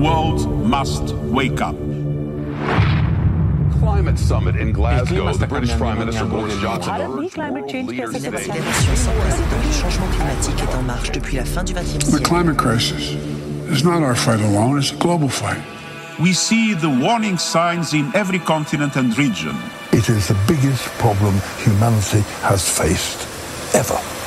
world must wake up. Climate summit in Glasgow, the British Prime Minister Boris Johnson urged climate world change leaders कैसे today L'accélération sans précédent du changement climatique est en marche depuis la fin du XXe The climate crisis is not our fight alone, it's a global fight. We see the warning signs in every continent and region. It is the biggest problem humanity has faced ever.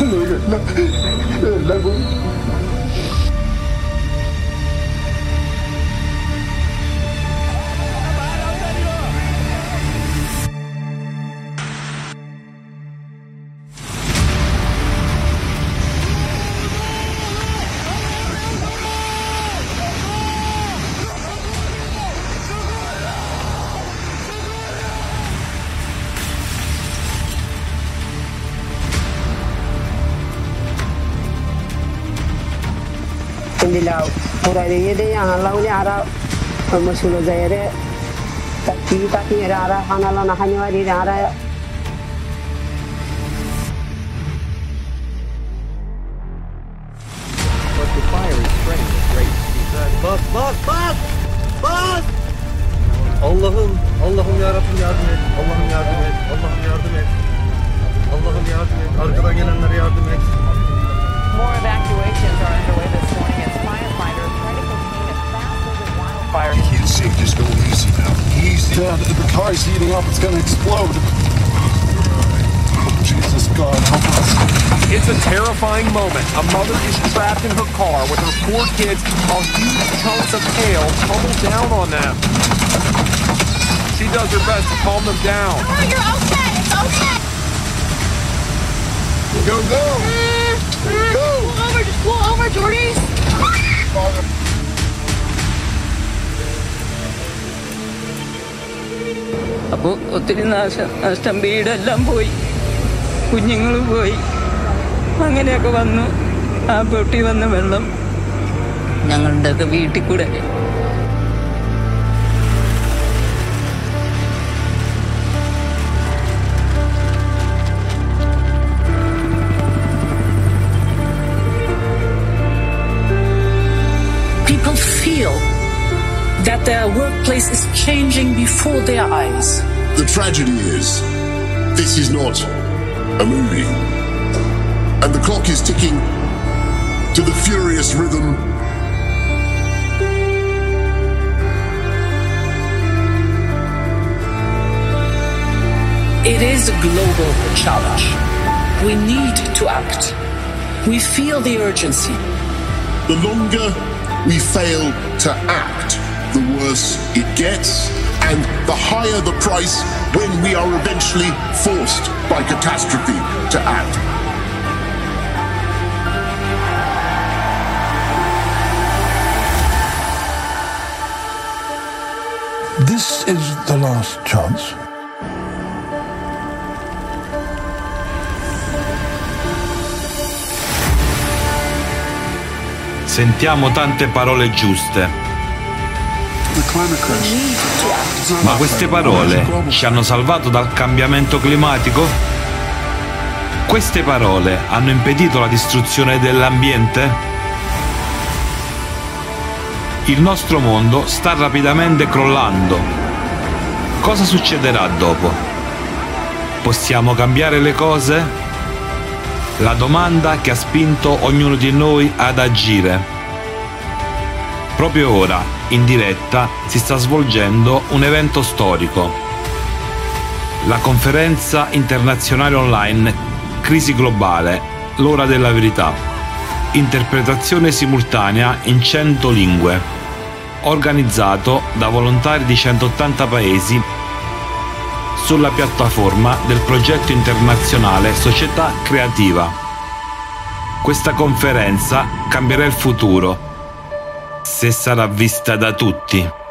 那个男，老公。Lao. Pura dia dia yang lau ni ara masulo zaire. Tapi tapi ara hana la na hanya wari ara But the fire is spreading at great speed. Bas bas bas! Bas! Allah'ım, Allah'ım yarabbim yardım et. Allah'ım yardım et. Allah'ım yardım et. Easy. Yeah, the, the car's heating up. It's going to explode. Oh, Jesus, God, help us. It's a terrifying moment. A mother is trapped in her car with her four kids while huge chunks of hail tumble down on them. She does her best to calm them down. you're okay. It's okay. Go, go. Mm-hmm. Go. Pull over. Just pull over, Jordy. അപ്പോൾ ഒത്തിരി നാശം നഷ്ടം വീടെല്ലാം പോയി. കുഞ്ഞുങ്ങൾ പോയി. അങ്ങനെയൊക്കെ വന്നു. ആ പൊട്ടി വന്ന വെള്ളം ഞങ്ങളുടെയൊക്കെ വീട്ടിൽ കൂടെ that their workplace is changing before their eyes. The tragedy is, this is not a movie. And the clock is ticking to the furious rhythm It is a global challenge. We need to act. We feel the urgency. The longer we fail to act, the worse it gets, and the higher the price when we are eventually forced by catastrophe to act. This is the last chance. Sentiamo tante parole giuste, ma queste parole ci hanno salvato dal cambiamento climatico? Queste parole hanno impedito la distruzione dell'ambiente? Il nostro mondo sta rapidamente crollando. Cosa succederà dopo? Possiamo cambiare le cose? La domanda che ha spinto ognuno di noi ad agire. Proprio ora, in diretta, si sta svolgendo un evento storico. La conferenza internazionale online Crisi globale, l'ora della verità. Interpretazione simultanea in 100 lingue. Organizzato da volontari di 180 paesi sulla piattaforma del progetto internazionale Società Creativa. Questa conferenza cambierà il futuro se sarà vista da tutti.